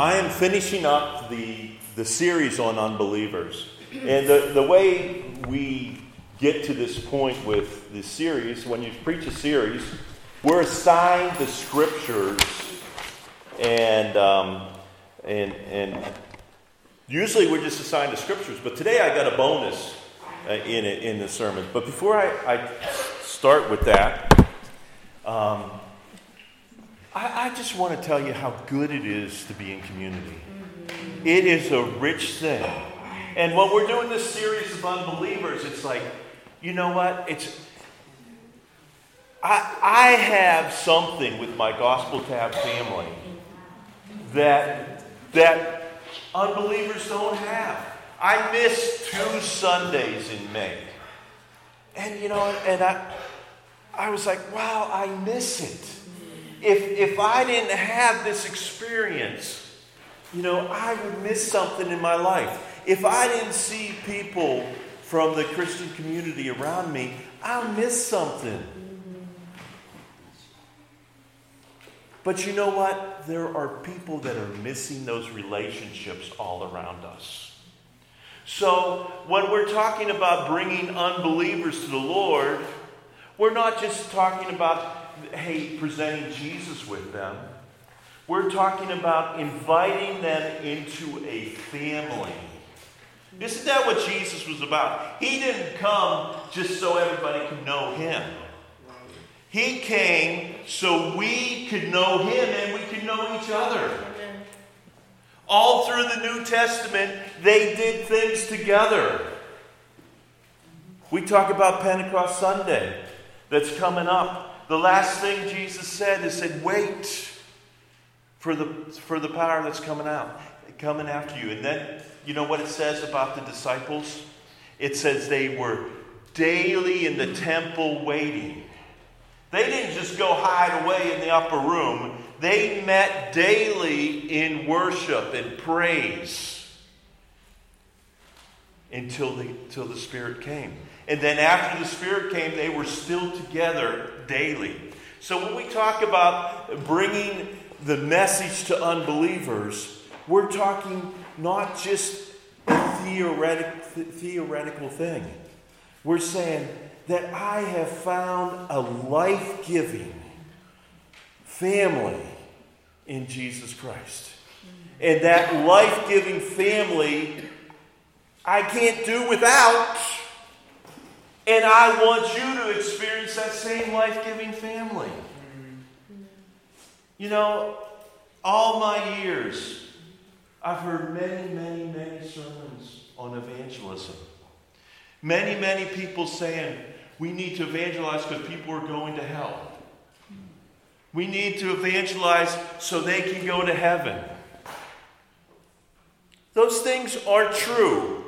I am finishing up the, the series on unbelievers. And the, the way we get to this point with this series, when you preach a series, we're assigned the scriptures, and, um, and, and usually we're just assigned the scriptures, but today I got a bonus uh, in, in the sermon. But before I, I start with that, um, I, I just want to tell you how good it is to be in community. It is a rich thing. And when we're doing this series of unbelievers, it's like, you know what? It's I, I have something with my Gospel Tab family that that unbelievers don't have. I missed two Sundays in May. And you know, and I I was like, wow, I miss it if, if I didn't have this experience, you know, I would miss something in my life. If I didn't see people from the Christian community around me, I'll miss something. But you know what? There are people that are missing those relationships all around us. So, when we're talking about bringing unbelievers to the Lord, we're not just talking about hey, presenting Jesus with them. We're talking about inviting them into a family. Isn't that what Jesus was about? He didn't come just so everybody could know him. He came so we could know him and we could know each other. All through the New Testament, they did things together. We talk about Pentecost Sunday that's coming up. The last thing Jesus said is said, wait for the, for the power that's coming out, coming after you. And then, you know what it says about the disciples? It says they were daily in the temple waiting. They didn't just go hide away in the upper room. They met daily in worship and praise until the, until the Spirit came. And then after the Spirit came, they were still together daily. So when we talk about bringing the message to unbelievers, we're talking not just a theoretic, theoretical thing. We're saying that I have found a life giving family in Jesus Christ. And that life giving family I can't do without. And I want you to experience that same life giving family. You know, all my years, I've heard many, many, many sermons on evangelism. Many, many people saying we need to evangelize because people are going to hell. We need to evangelize so they can go to heaven. Those things are true.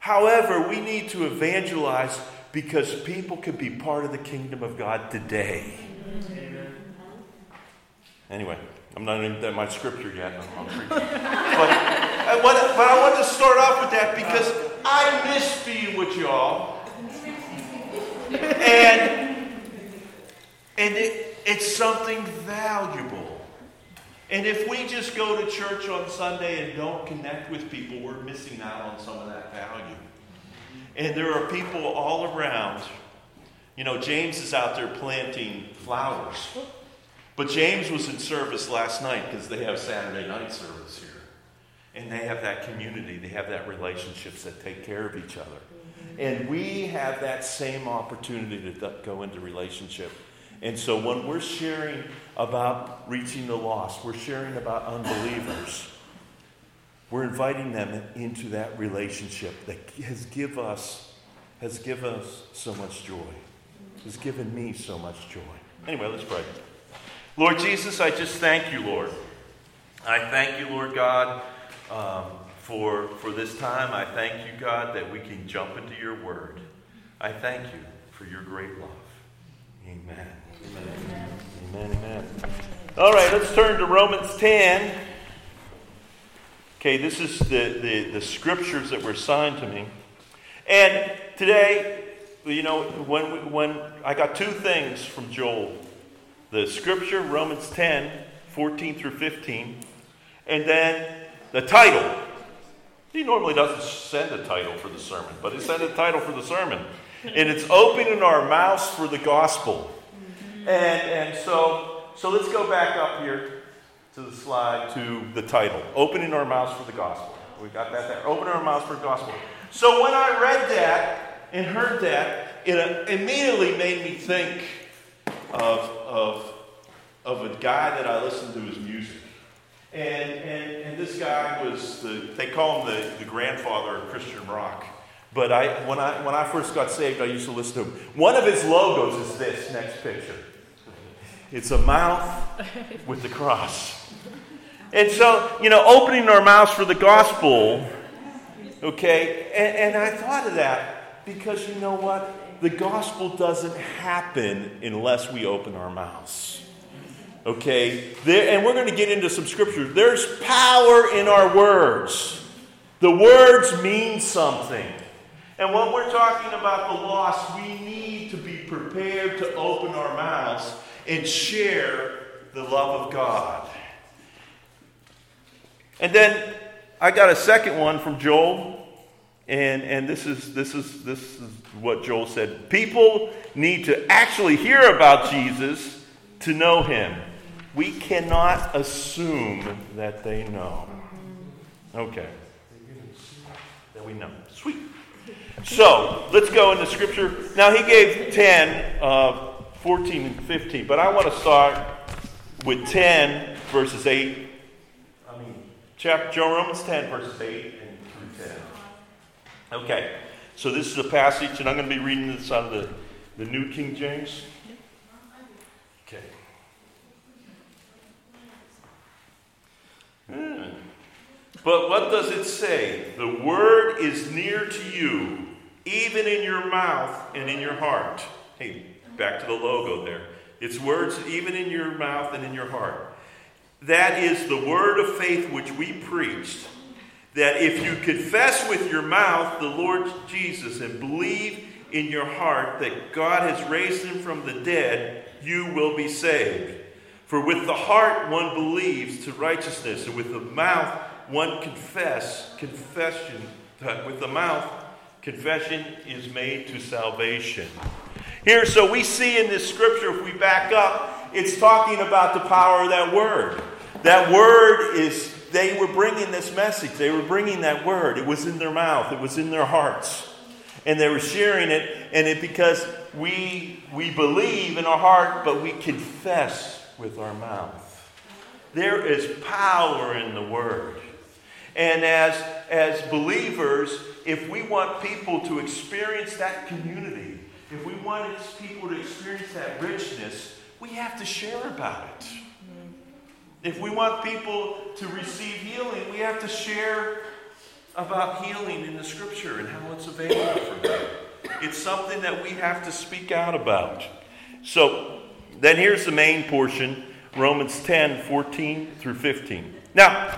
However, we need to evangelize because people can be part of the kingdom of God today. Amen. Anyway, I'm not in my scripture yet. I'm, I'm uh, but, I want, but I want to start off with that because I miss being with y'all. And, and it, it's something valuable. And if we just go to church on Sunday and don't connect with people, we're missing out on some of that value. And there are people all around. You know, James is out there planting flowers. But James was in service last night because they have Saturday night service here. And they have that community, they have that relationships that take care of each other. And we have that same opportunity to go into relationship and so when we're sharing about reaching the lost, we're sharing about unbelievers, we're inviting them into that relationship that has give us has given us so much joy. Has given me so much joy. Anyway, let's pray. Lord Jesus, I just thank you, Lord. I thank you, Lord God, um, for, for this time. I thank you, God, that we can jump into your word. I thank you for your great love. Amen. Amen. Amen. Amen. All right, let's turn to Romans 10. Okay, this is the, the, the scriptures that were assigned to me. And today, you know, when, we, when I got two things from Joel the scripture, Romans 10, 14 through 15, And then the title. He normally doesn't send a title for the sermon, but he sent a title for the sermon. And it's opening our mouths for the gospel. And, and so, so let's go back up here to the slide to the title Opening Our Mouths for the Gospel. We got that there. Opening Our Mouths for the Gospel. So when I read that and heard that, it uh, immediately made me think of, of, of a guy that I listened to his music. And, and, and this guy was, the, they call him the, the grandfather of Christian rock. But I, when, I, when I first got saved, I used to listen to him. One of his logos is this next picture it's a mouth with the cross. And so, you know, opening our mouths for the gospel, okay, and, and I thought of that because you know what? The gospel doesn't happen unless we open our mouths. Okay? There, and we're going to get into some scriptures. There's power in our words. The words mean something. And when we're talking about the lost, we need to be prepared to open our mouths and share the love of God. And then I got a second one from Joel. And, and this, is, this, is, this is what Joel said. People need to actually hear about Jesus to know him. We cannot assume that they know. Okay. That we know. Sweet. So let's go into Scripture. Now, he gave 10, uh, 14, and 15, but I want to start with 10, verses 8. I mean, chapter, Romans 10, verses 8 and through 10. Okay. So this is a passage, and I'm going to be reading this out of the, the New King James. Okay. Hmm. But what does it say? The word is near to you, even in your mouth and in your heart. Hey, back to the logo there. It's words even in your mouth and in your heart. That is the word of faith which we preached. That if you confess with your mouth the Lord Jesus and believe in your heart that God has raised him from the dead, you will be saved. For with the heart one believes to righteousness, and with the mouth one confess confession. With the mouth, confession is made to salvation. Here, so we see in this scripture, if we back up, it's talking about the power of that word. That word is, they were bringing this message. They were bringing that word. It was in their mouth, it was in their hearts. And they were sharing it, and it because we, we believe in our heart, but we confess with our mouth. There is power in the word. And as, as believers, if we want people to experience that community, want people to experience that richness, we have to share about it. If we want people to receive healing, we have to share about healing in the scripture and how it's available for them. It's something that we have to speak out about. So, then here's the main portion Romans 10 14 through 15. Now,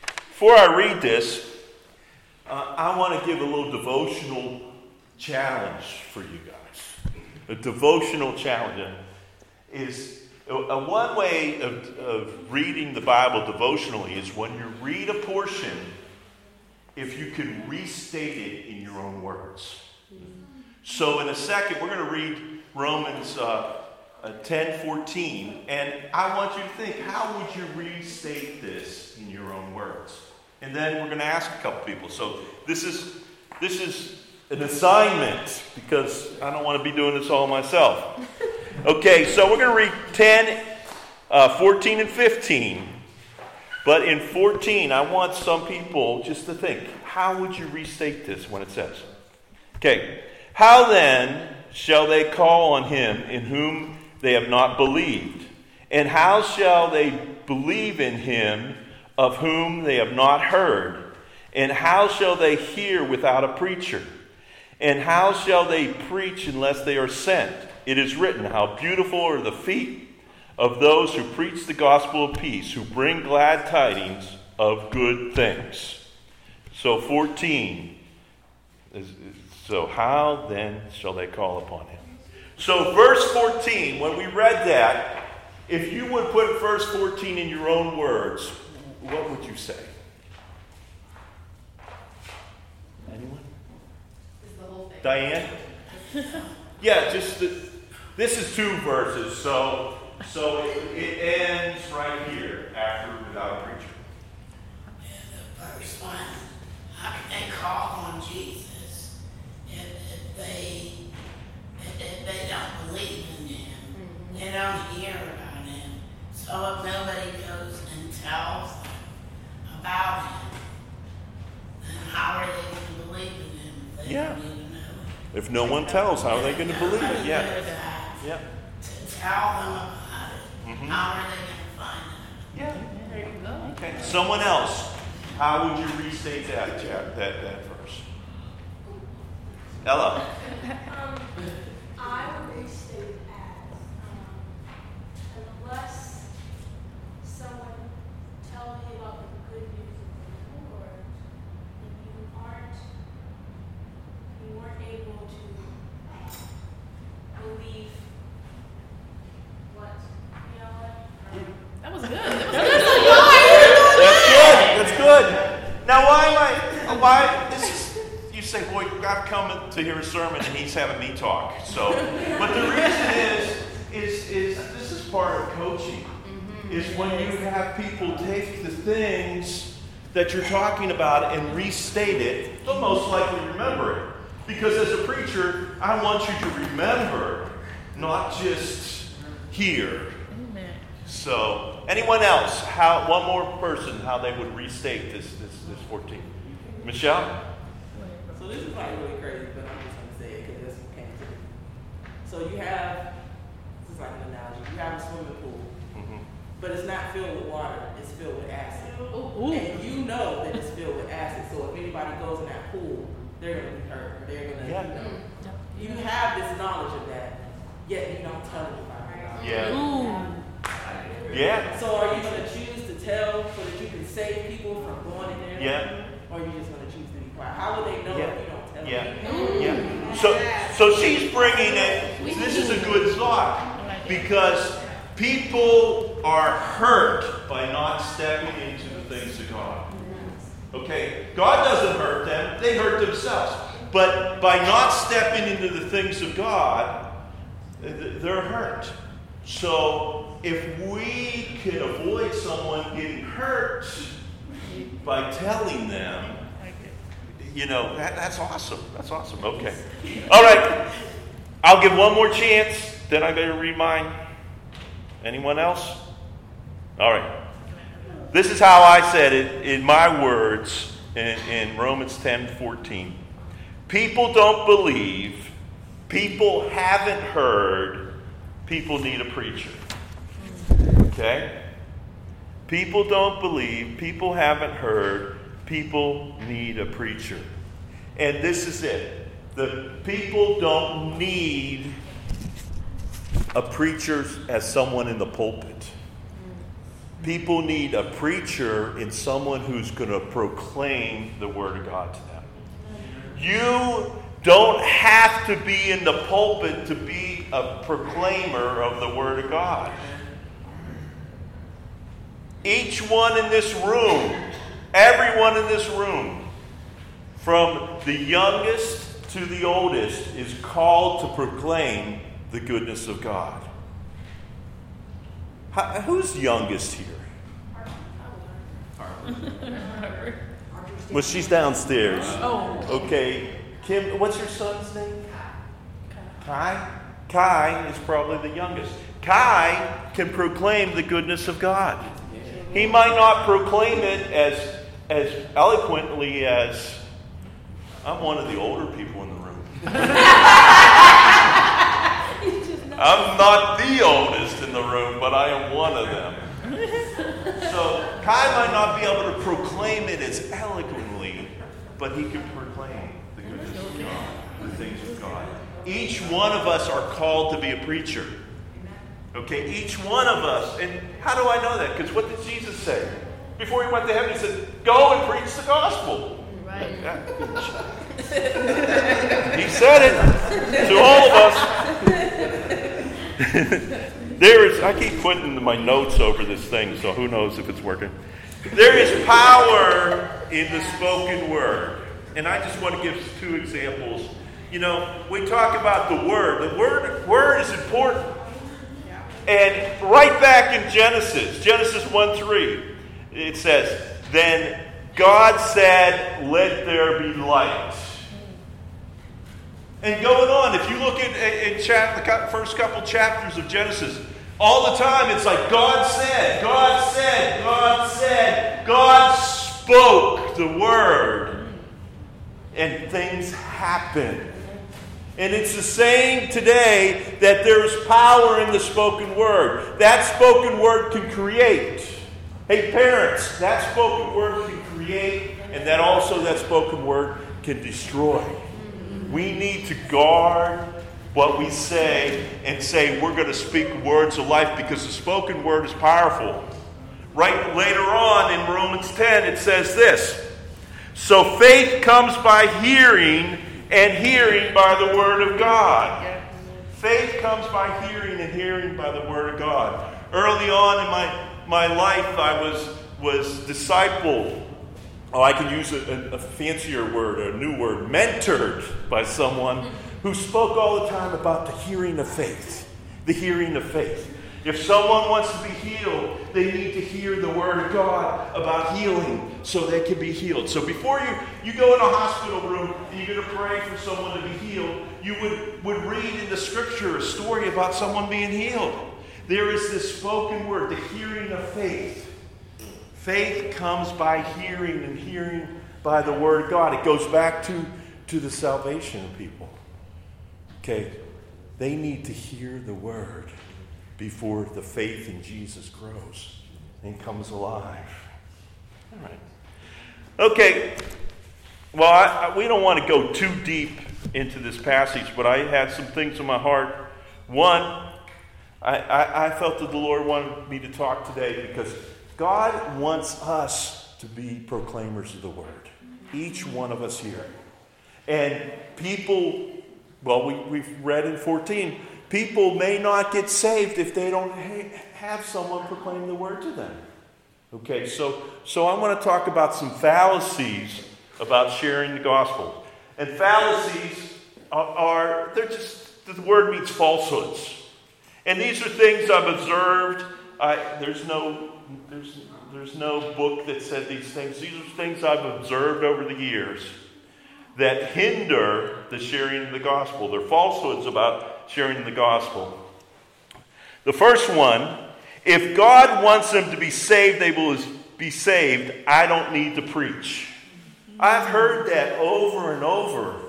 before I read this, uh, I want to give a little devotional challenge for you guys. A devotional challenge is a, one way of, of reading the Bible devotionally is when you read a portion, if you can restate it in your own words. So, in a second, we're going to read Romans uh, uh, 10 14. And I want you to think how would you restate this in your own words? And then we're going to ask a couple people. So this is this is an assignment because I don't want to be doing this all myself. Okay, so we're going to read 10, uh, 14, and 15. But in 14, I want some people just to think how would you restate this when it says? Okay, how then shall they call on him in whom they have not believed? And how shall they believe in him of whom they have not heard? And how shall they hear without a preacher? And how shall they preach unless they are sent? It is written, How beautiful are the feet of those who preach the gospel of peace, who bring glad tidings of good things. So, 14. So, how then shall they call upon him? So, verse 14, when we read that, if you would put verse 14 in your own words, what would you say? Anyone? Diane? yeah, just the, this is two verses, so so it, it ends right here after without a preacher. The first one, how can they call on Jesus if, if they if, if they don't believe in him? They don't hear about him. So if nobody goes and tells them about him, then how are they going to believe in him if they Yeah. don't even know him? If no one tells, how are they going to believe it? Yeah. Yeah. To tell them about it, how are they going to find it? Yeah. There you go. Okay. Someone else. How would you restate that, Jack, that, that verse? Ella. Um, I would restate it as, um, unless someone tells me about the good news of the Lord, and you aren't, you weren't able to uh, believe what, you know what? um, That was good. That was good. That's good. That's good. Now, why am I? uh, Why this is? You say, boy, I've come to hear a sermon and he's having me talk. So, but the reason is, is, is this is part of coaching. Mm-hmm. Is when you have people take the things that you're talking about and restate it, they'll most likely remember it. Because as a preacher, I want you to remember, not just hear. So, anyone else? How one more person? How they would restate this this this fourteen? Michelle. So this is probably really crazy, but I'm just gonna say it because that's what came to me. So you have, this is like an analogy, you have a swimming pool, Mm-hmm. but it's not filled with water, it's filled with acid. Ooh, ooh. And you know that it's filled with acid, so if anybody goes in that pool, they're gonna be hurt, they're gonna, Yeah. you know. You have this knowledge of that, yet you don't tell anybody. Yeah. Ooh. Yeah. So are you gonna choose to tell so that you can save people from going in there? Yeah. Or are you just gonna choose to be quiet? How will they know Yeah. if you don't tell Yeah. them? Yeah. So so she's bringing it. This is a good thought because people are hurt by not stepping into the things of God. Okay, God doesn't hurt them; they hurt themselves. But by not stepping into the things of God, they're hurt. So if we can avoid someone getting hurt by telling them, you know, that, that's awesome. That's awesome. Okay. All right. I'll give one more chance, then I better read mine. Anyone else? All right. This is how I said it in my words in, in Romans 10 14. People don't believe, people haven't heard, people need a preacher. Okay? People don't believe, people haven't heard, people need a preacher. And this is it. The people don't need a preacher as someone in the pulpit. People need a preacher in someone who's going to proclaim the Word of God to them. You don't have to be in the pulpit to be a proclaimer of the Word of God. Each one in this room, everyone in this room, from the youngest to the oldest, is called to proclaim the goodness of God. How, who's youngest here? Well, she's downstairs. Oh. Okay. Kim, what's your son's name? Kai? Kai is probably the youngest. Kai can proclaim the goodness of God. He might not proclaim it as, as eloquently as I'm one of the older people in the room. I'm not the oldest in the room, but I am one of them. So Kai might not be able to proclaim it as eloquently, but he can proclaim the goodness of God, the things of God. Each one of us are called to be a preacher. Okay, each one of us. And how do I know that? Because what did Jesus say? Before he went to heaven, he said, Go and preach the gospel. He said it to all of us. there is, I keep putting my notes over this thing, so who knows if it's working. There is power in the spoken word. And I just want to give two examples. You know, we talk about the word. The word, word is important. And right back in Genesis, Genesis 1 3, it says, Then God said, Let there be light. And going on, if you look at in chap, the first couple chapters of Genesis, all the time it's like God said, God said, God said, God spoke the word, and things happen. And it's the same today that there's power in the spoken word. That spoken word can create. Hey, parents, that spoken word can create, and that also that spoken word can destroy. We need to guard what we say and say we're going to speak words of life because the spoken word is powerful. Right later on in Romans 10, it says this So faith comes by hearing, and hearing by the word of God. Faith comes by hearing, and hearing by the word of God. Early on in my, my life, I was, was discipled oh, I can use a, a, fancier word, a new word, mentored by someone who spoke all the time about the hearing of faith. The hearing of faith. If someone wants to be healed, they need to hear the word of God about healing so they can be healed. So before you, you go in a hospital room and you're going to pray for someone to be healed, you would, would read in the scripture a story about someone being healed. There is this spoken word, the hearing of faith. Faith comes by hearing, and hearing by the Word of God. It goes back to, to the salvation of people. Okay? They need to hear the Word before the faith in Jesus grows and comes alive. All right. Okay. Well, I, I, we don't want to go too deep into this passage, but I had some things in my heart. One, I, I, I felt that the Lord wanted me to talk today because God wants us to be proclaimers of the word, each one of us here. And people, well, we, we've read in 14, people may not get saved if they don't ha- have someone proclaim the word to them. Okay, so, so I want to talk about some fallacies about sharing the gospel. And fallacies are, are they're just, the word means falsehoods. And these are things I've observed. I, there's no there's, there's no book that said these things. These are things I've observed over the years that hinder the sharing of the gospel. They're falsehoods about sharing the gospel. The first one if God wants them to be saved, they will be saved. I don't need to preach. I've heard that over and over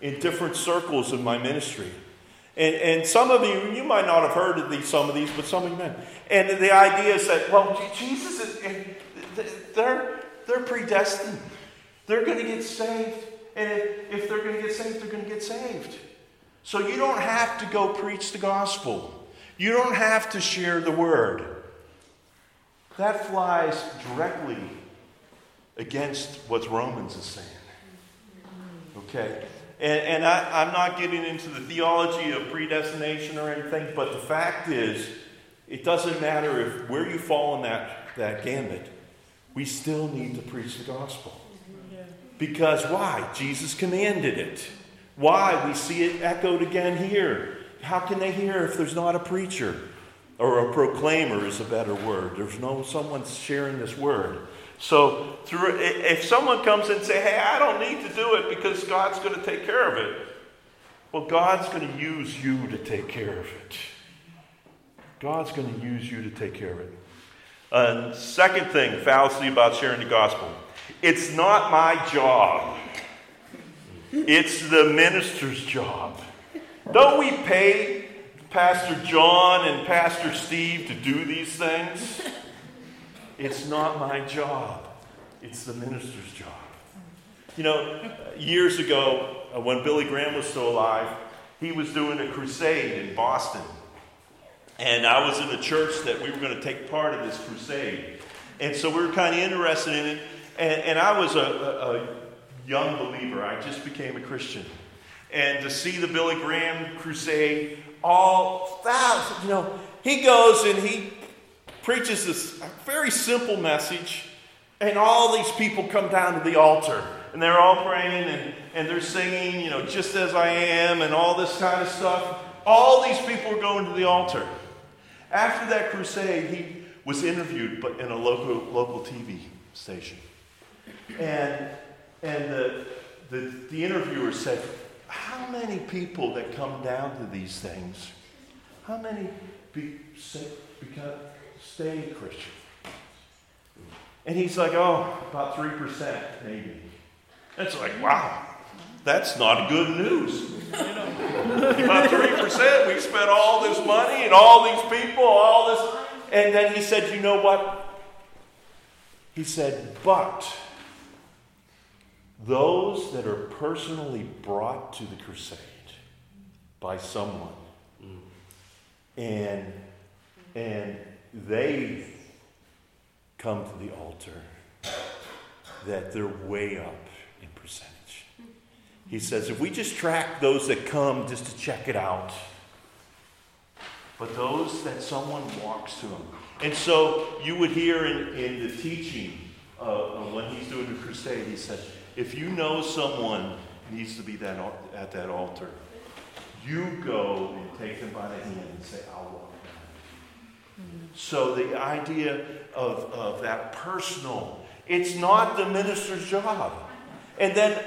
in different circles in my ministry. And, and some of you, you might not have heard of these, some of these, but some of you may. And the idea is that, well, Jesus is, they're, they're predestined. They're going to get saved. And if, if they're going to get saved, they're going to get saved. So you don't have to go preach the gospel. You don't have to share the word. That flies directly against what Romans is saying. Okay? And, and I, I'm not getting into the theology of predestination or anything, but the fact is, it doesn't matter if where you fall in that, that gambit, we still need to preach the gospel. Because why? Jesus commanded it. Why? We see it echoed again here. How can they hear if there's not a preacher? Or a proclaimer is a better word. There's no someone sharing this word. So through, if someone comes and say, "Hey, I don't need to do it because God's going to take care of it," well, God's going to use you to take care of it. God's going to use you to take care of it. And second thing, fallacy about sharing the gospel. It's not my job. It's the minister's job. Don't we pay Pastor John and Pastor Steve to do these things? It's not my job, it's the minister's job. You know, years ago, uh, when Billy Graham was still alive, he was doing a crusade in Boston. And I was in a church that we were going to take part in this crusade. And so we were kind of interested in it. And, and I was a, a, a young believer, I just became a Christian. And to see the Billy Graham crusade, all thousands, you know, he goes and he preaches this very simple message. And all these people come down to the altar and they're all praying and, and they're singing, you know, just as I am and all this kind of stuff. All these people are going to the altar. After that crusade, he was interviewed but in a local, local TV station. And, and the, the, the interviewer said, How many people that come down to these things, how many be, say, become, stay Christian? And he's like, Oh, about 3%, maybe. It's like, wow, that's not good news. You know, about 3%, we spent all this money and all these people, all this. And then he said, You know what? He said, But those that are personally brought to the crusade by someone and and they come to the altar that they're way up in percentage. He says if we just track those that come just to check it out, but those that someone walks to them. And so you would hear in, in the teaching uh, when he's doing the crusade, he said, if you know someone needs to be that, at that altar, you go and take them by the hand and say, I'll walk So the idea of, of that personal, it's not the minister's job. And then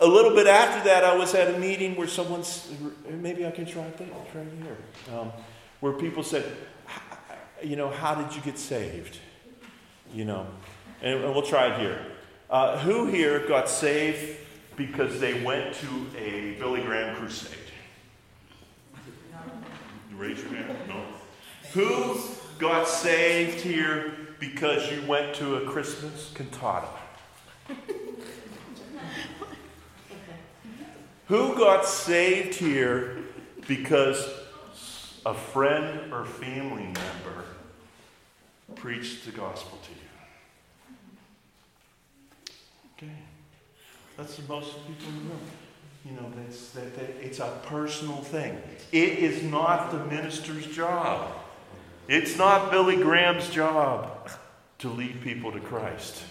a little bit after that, I was at a meeting where someone's, maybe I can try it right here, um, where people said, you know, how did you get saved? You know, and, and we'll try it here. Uh, who here got saved because they went to a Billy Graham crusade? You raise your hand? No. Who got saved here because you went to a Christmas cantata? Who got saved here because a friend or family member preached the gospel to you? Okay. That's the most people in the room. You know, that's, that, that, it's a personal thing. It is not the minister's job. It's not Billy Graham's job to lead people to Christ.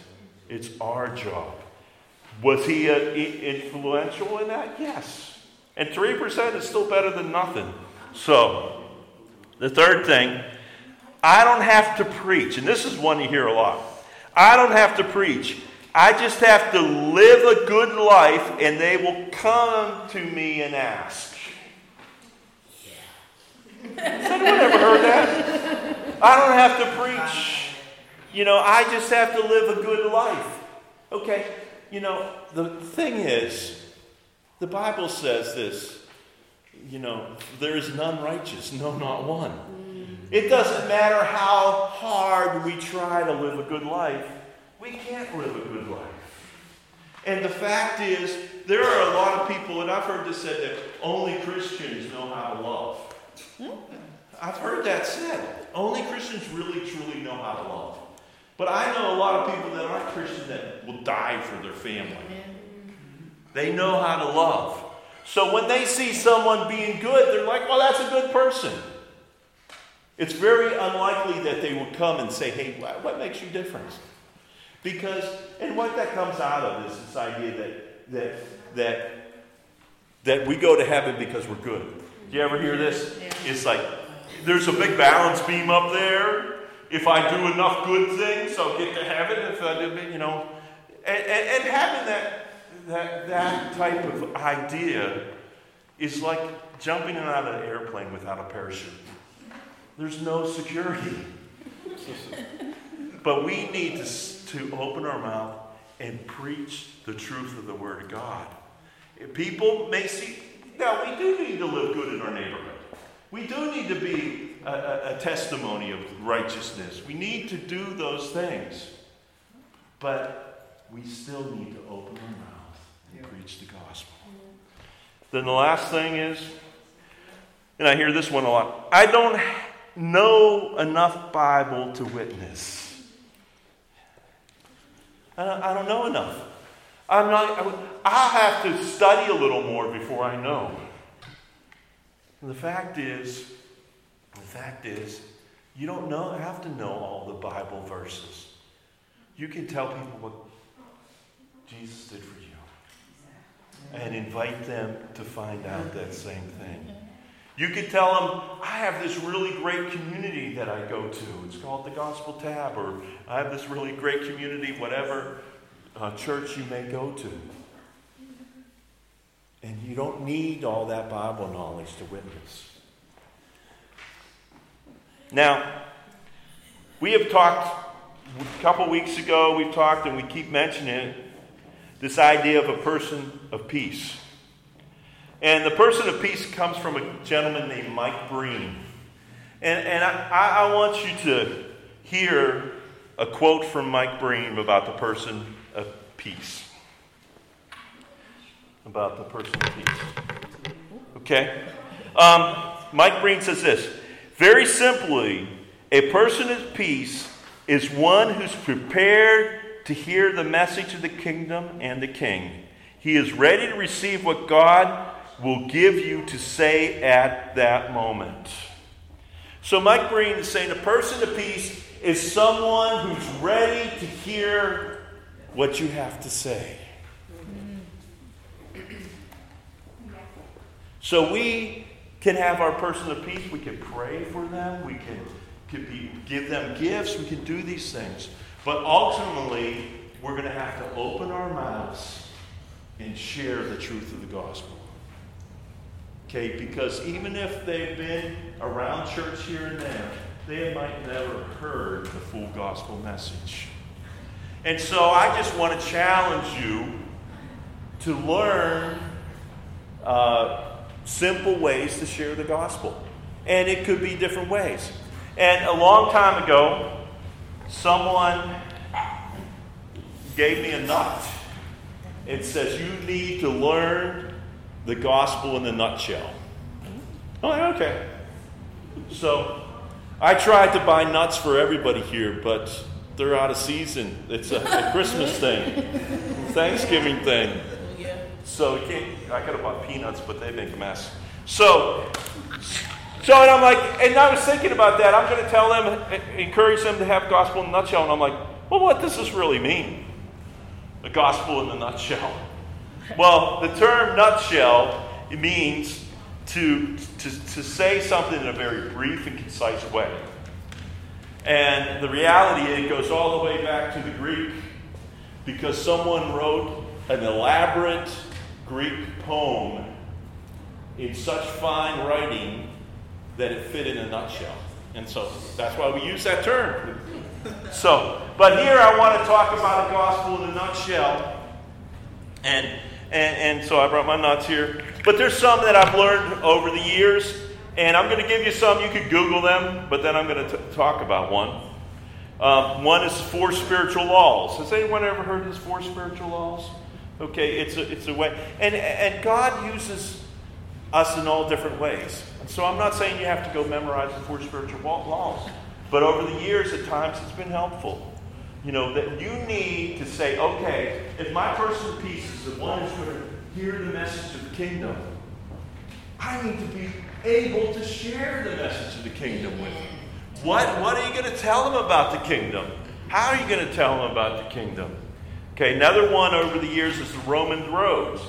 It's our job. Was he influential in that? Yes. And 3% is still better than nothing. So, the third thing, I don't have to preach. And this is one you hear a lot. I don't have to preach. I just have to live a good life and they will come to me and ask. Has anyone ever heard that? I don't have to preach. You know, I just have to live a good life. Okay, you know, the thing is, the Bible says this, you know, there is none righteous, no, not one. It doesn't matter how hard we try to live a good life, we can't live a good life. And the fact is, there are a lot of people, and I've heard this said that only Christians know how to love. Hmm? I've heard that said. Only Christians really, truly know how to love. But I know a lot of people that aren't Christians that will die for their family. They know how to love. So when they see someone being good, they're like, well, that's a good person. It's very unlikely that they will come and say, hey, what makes you different? Because, and what that comes out of is this idea that, that, that, that we go to heaven because we're good. Do you ever hear this? It's like, there's a big balance beam up there. If I do enough good things, I'll get to heaven. If I do, you know, and, and, and having that, that, that type of idea is like jumping out of an airplane without a parachute. There's no security. but we need to to open our mouth and preach the truth of the Word of God. People may see, now we do need to live good in our neighborhood. We do need to be a, a, a testimony of righteousness. We need to do those things. But we still need to open our mouth and yeah. preach the gospel. Then the last thing is, and I hear this one a lot I don't know enough Bible to witness. I don't know enough. I'm not, I have to study a little more before I know. And the fact is, the fact is, you don't know, have to know all the Bible verses. you can tell people what Jesus did for you and invite them to find out that same thing. You could tell them, I have this really great community that I go to. It's called the Gospel Tab, or I have this really great community, whatever uh, church you may go to. And you don't need all that Bible knowledge to witness. Now, we have talked a couple weeks ago, we've talked and we keep mentioning it, this idea of a person of peace. And the person of peace comes from a gentleman named Mike Breen. And, and I, I want you to hear a quote from Mike Breen about the person peace. About the person of peace. Okay? Um, Mike Breen says this Very simply, a person of peace is one who's prepared to hear the message of the kingdom and the king. He is ready to receive what God will give you to say at that moment. So, Mike Breen is saying a person of peace is someone who's ready to hear what you have to say. So, we can have our person of peace. We can pray for them. We can, can be, give them gifts. We can do these things. But ultimately, we're going to have to open our mouths and share the truth of the gospel. Okay, because even if they've been around church here and there, they might never have heard the full gospel message. And so I just want to challenge you to learn uh, simple ways to share the gospel. And it could be different ways. And a long time ago, someone gave me a nut. It says, You need to learn the gospel in a nutshell. I'm like, okay. So I tried to buy nuts for everybody here, but they're out of season. It's a, a Christmas thing, Thanksgiving thing. So you can't, I could have bought peanuts, but they make a mess. So, so and I'm like, and I was thinking about that. I'm going to tell them, encourage them to have gospel in a nutshell. And I'm like, well, what does this really mean? The gospel in a nutshell. Well, the term nutshell means to, to, to say something in a very brief and concise way. And the reality, it goes all the way back to the Greek because someone wrote an elaborate Greek poem in such fine writing that it fit in a nutshell. And so that's why we use that term. So, but here I want to talk about a gospel in a nutshell. And, and, and so I brought my nuts here. But there's some that I've learned over the years. And I'm going to give you some. You could Google them, but then I'm going to t- talk about one. Um, one is four spiritual laws. Has anyone ever heard of these four spiritual laws? Okay, it's a, it's a way. And, and God uses us in all different ways. So I'm not saying you have to go memorize the four spiritual laws. But over the years, at times, it's been helpful. You know, that you need to say, okay, if my person of peace is the one who's going to hear the message of the kingdom, I need to be able to share the message of the kingdom with them. What, what are you going to tell them about the kingdom? How are you going to tell them about the kingdom? Okay, another one over the years is the Roman roads,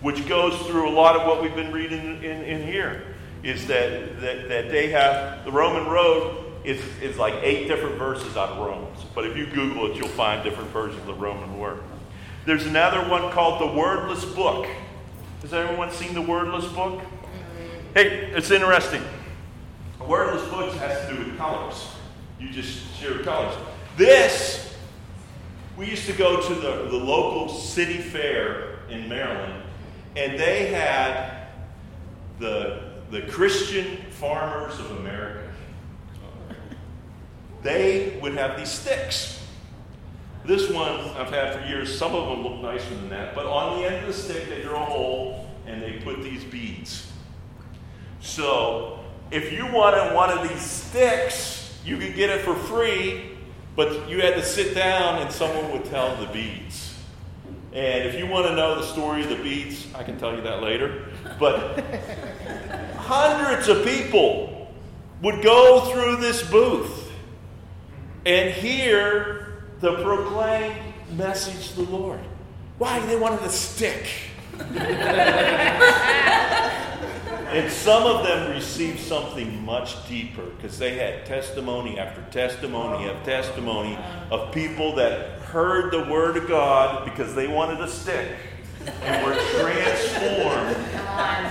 which goes through a lot of what we've been reading in, in here. Is that, that, that they have the Roman road is, is like eight different verses out of Romans. But if you Google it, you'll find different versions of the Roman road. There's another one called the Wordless Book. Has everyone seen the Wordless Book? Hey, it's interesting. Wordless book has to do with colors. You just share colors. This, we used to go to the, the local city fair in Maryland, and they had the, the Christian Farmers of America. They would have these sticks. This one I've had for years. Some of them look nicer than that. But on the end of the stick, they drill a hole and they put these beads. So if you wanted one of these sticks, you could get it for free, but you had to sit down and someone would tell the beads. And if you want to know the story of the beads, I can tell you that later. But hundreds of people would go through this booth and hear the proclaimed message to the Lord. Why? They wanted a stick. and some of them received something much deeper because they had testimony after testimony after testimony of people that heard the word of God because they wanted a stick and were transformed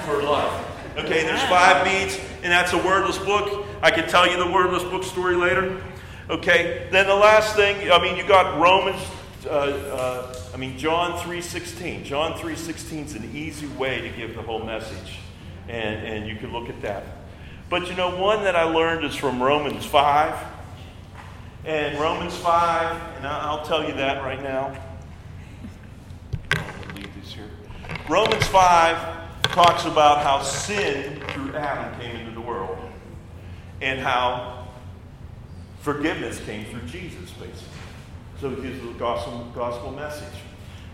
for life. Okay, there's five beats, and that's a wordless book. I can tell you the wordless book story later. Okay, then the last thing, I mean, you got Romans, uh, uh, I mean, John 3.16. John 3.16 is an easy way to give the whole message, and, and you can look at that. But you know, one that I learned is from Romans 5. And Romans 5, and I'll, tell you that right now. Leave this here. Romans 5 talks about how sin through Adam came into the world and how forgiveness came through Jesus, basically. So it gives the gospel, gospel message.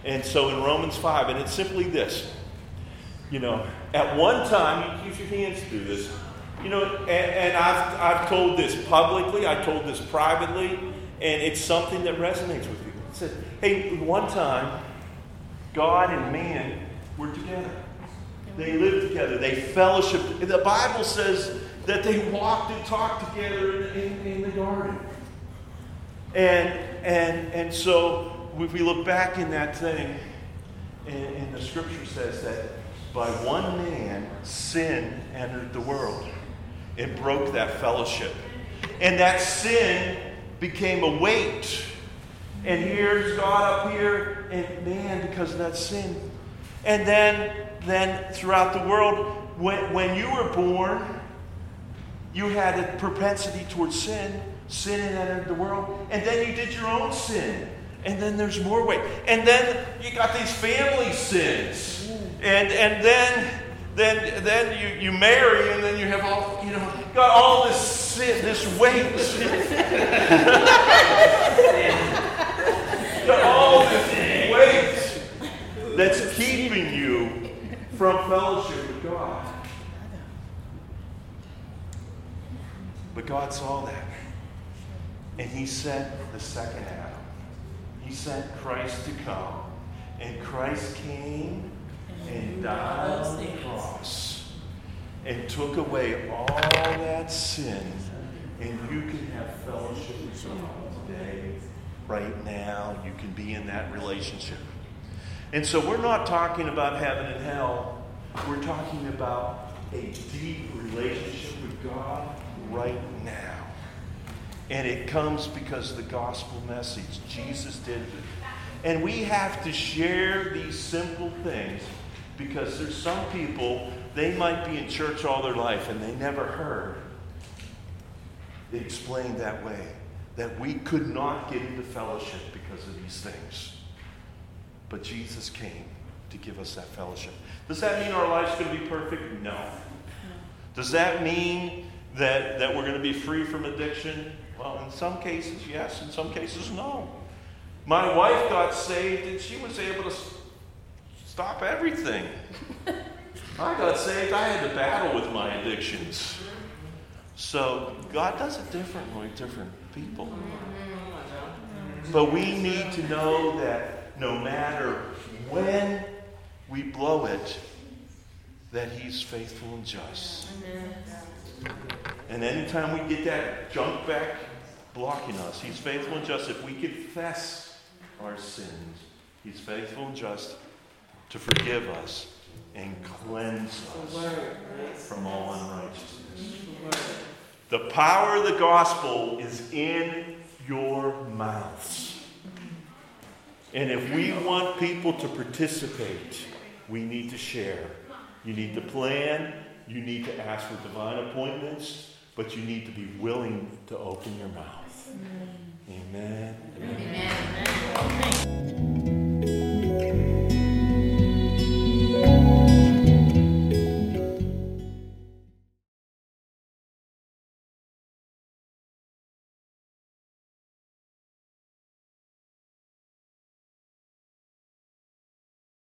And so in Romans 5, and it's simply this you know, at one time, you use your hands to do this. You know, and, and I've, I've told this publicly, I told this privately, and it's something that resonates with people. It said, hey, one time, God and man were together. They lived together. They fellowshiped. The Bible says that they walked and talked together in, in, in the garden. And, and, and so if we look back in that thing, and, and the scripture says that by one man, sin entered the world. It broke that fellowship. And that sin became a weight. And here's God up here, and man, because of that sin. And then, then throughout the world, when, when you were born, you had a propensity towards sin. Sin entered the world. And then you did your own sin. And then there's more weight. And then you got these family sins. And, and then then then you, you marry and then you have all you know got all this sin, this weight got all this weight that's keeping you from fellowship with God. But God saw that. And He sent the second Adam. He sent Christ to come. And Christ came and died on the cross and took away all that sin. And you can have fellowship with God today, right now. You can be in that relationship. And so we're not talking about heaven and hell. We're talking about a deep relationship with God right now. And it comes because the gospel message. Jesus did it. And we have to share these simple things because there's some people, they might be in church all their life and they never heard it explained that way that we could not get into fellowship because of these things. But Jesus came to give us that fellowship. Does that mean our life's going to be perfect? No. Does that mean that, that we're going to be free from addiction? Well, in some cases, yes. In some cases, no. My wife got saved and she was able to stop everything. I got saved, I had to battle with my addictions. So God does it differently with different people. But we need to know that no matter when we blow it, that He's faithful and just. And anytime we get that junk back blocking us, He's faithful and just. If we confess our sins, He's faithful and just to forgive us and cleanse us from all unrighteousness. The power of the gospel is in your mouths. And if we want people to participate, we need to share. You need to plan, you need to ask for divine appointments, but you need to be willing to open your mouth. Amen. Amen.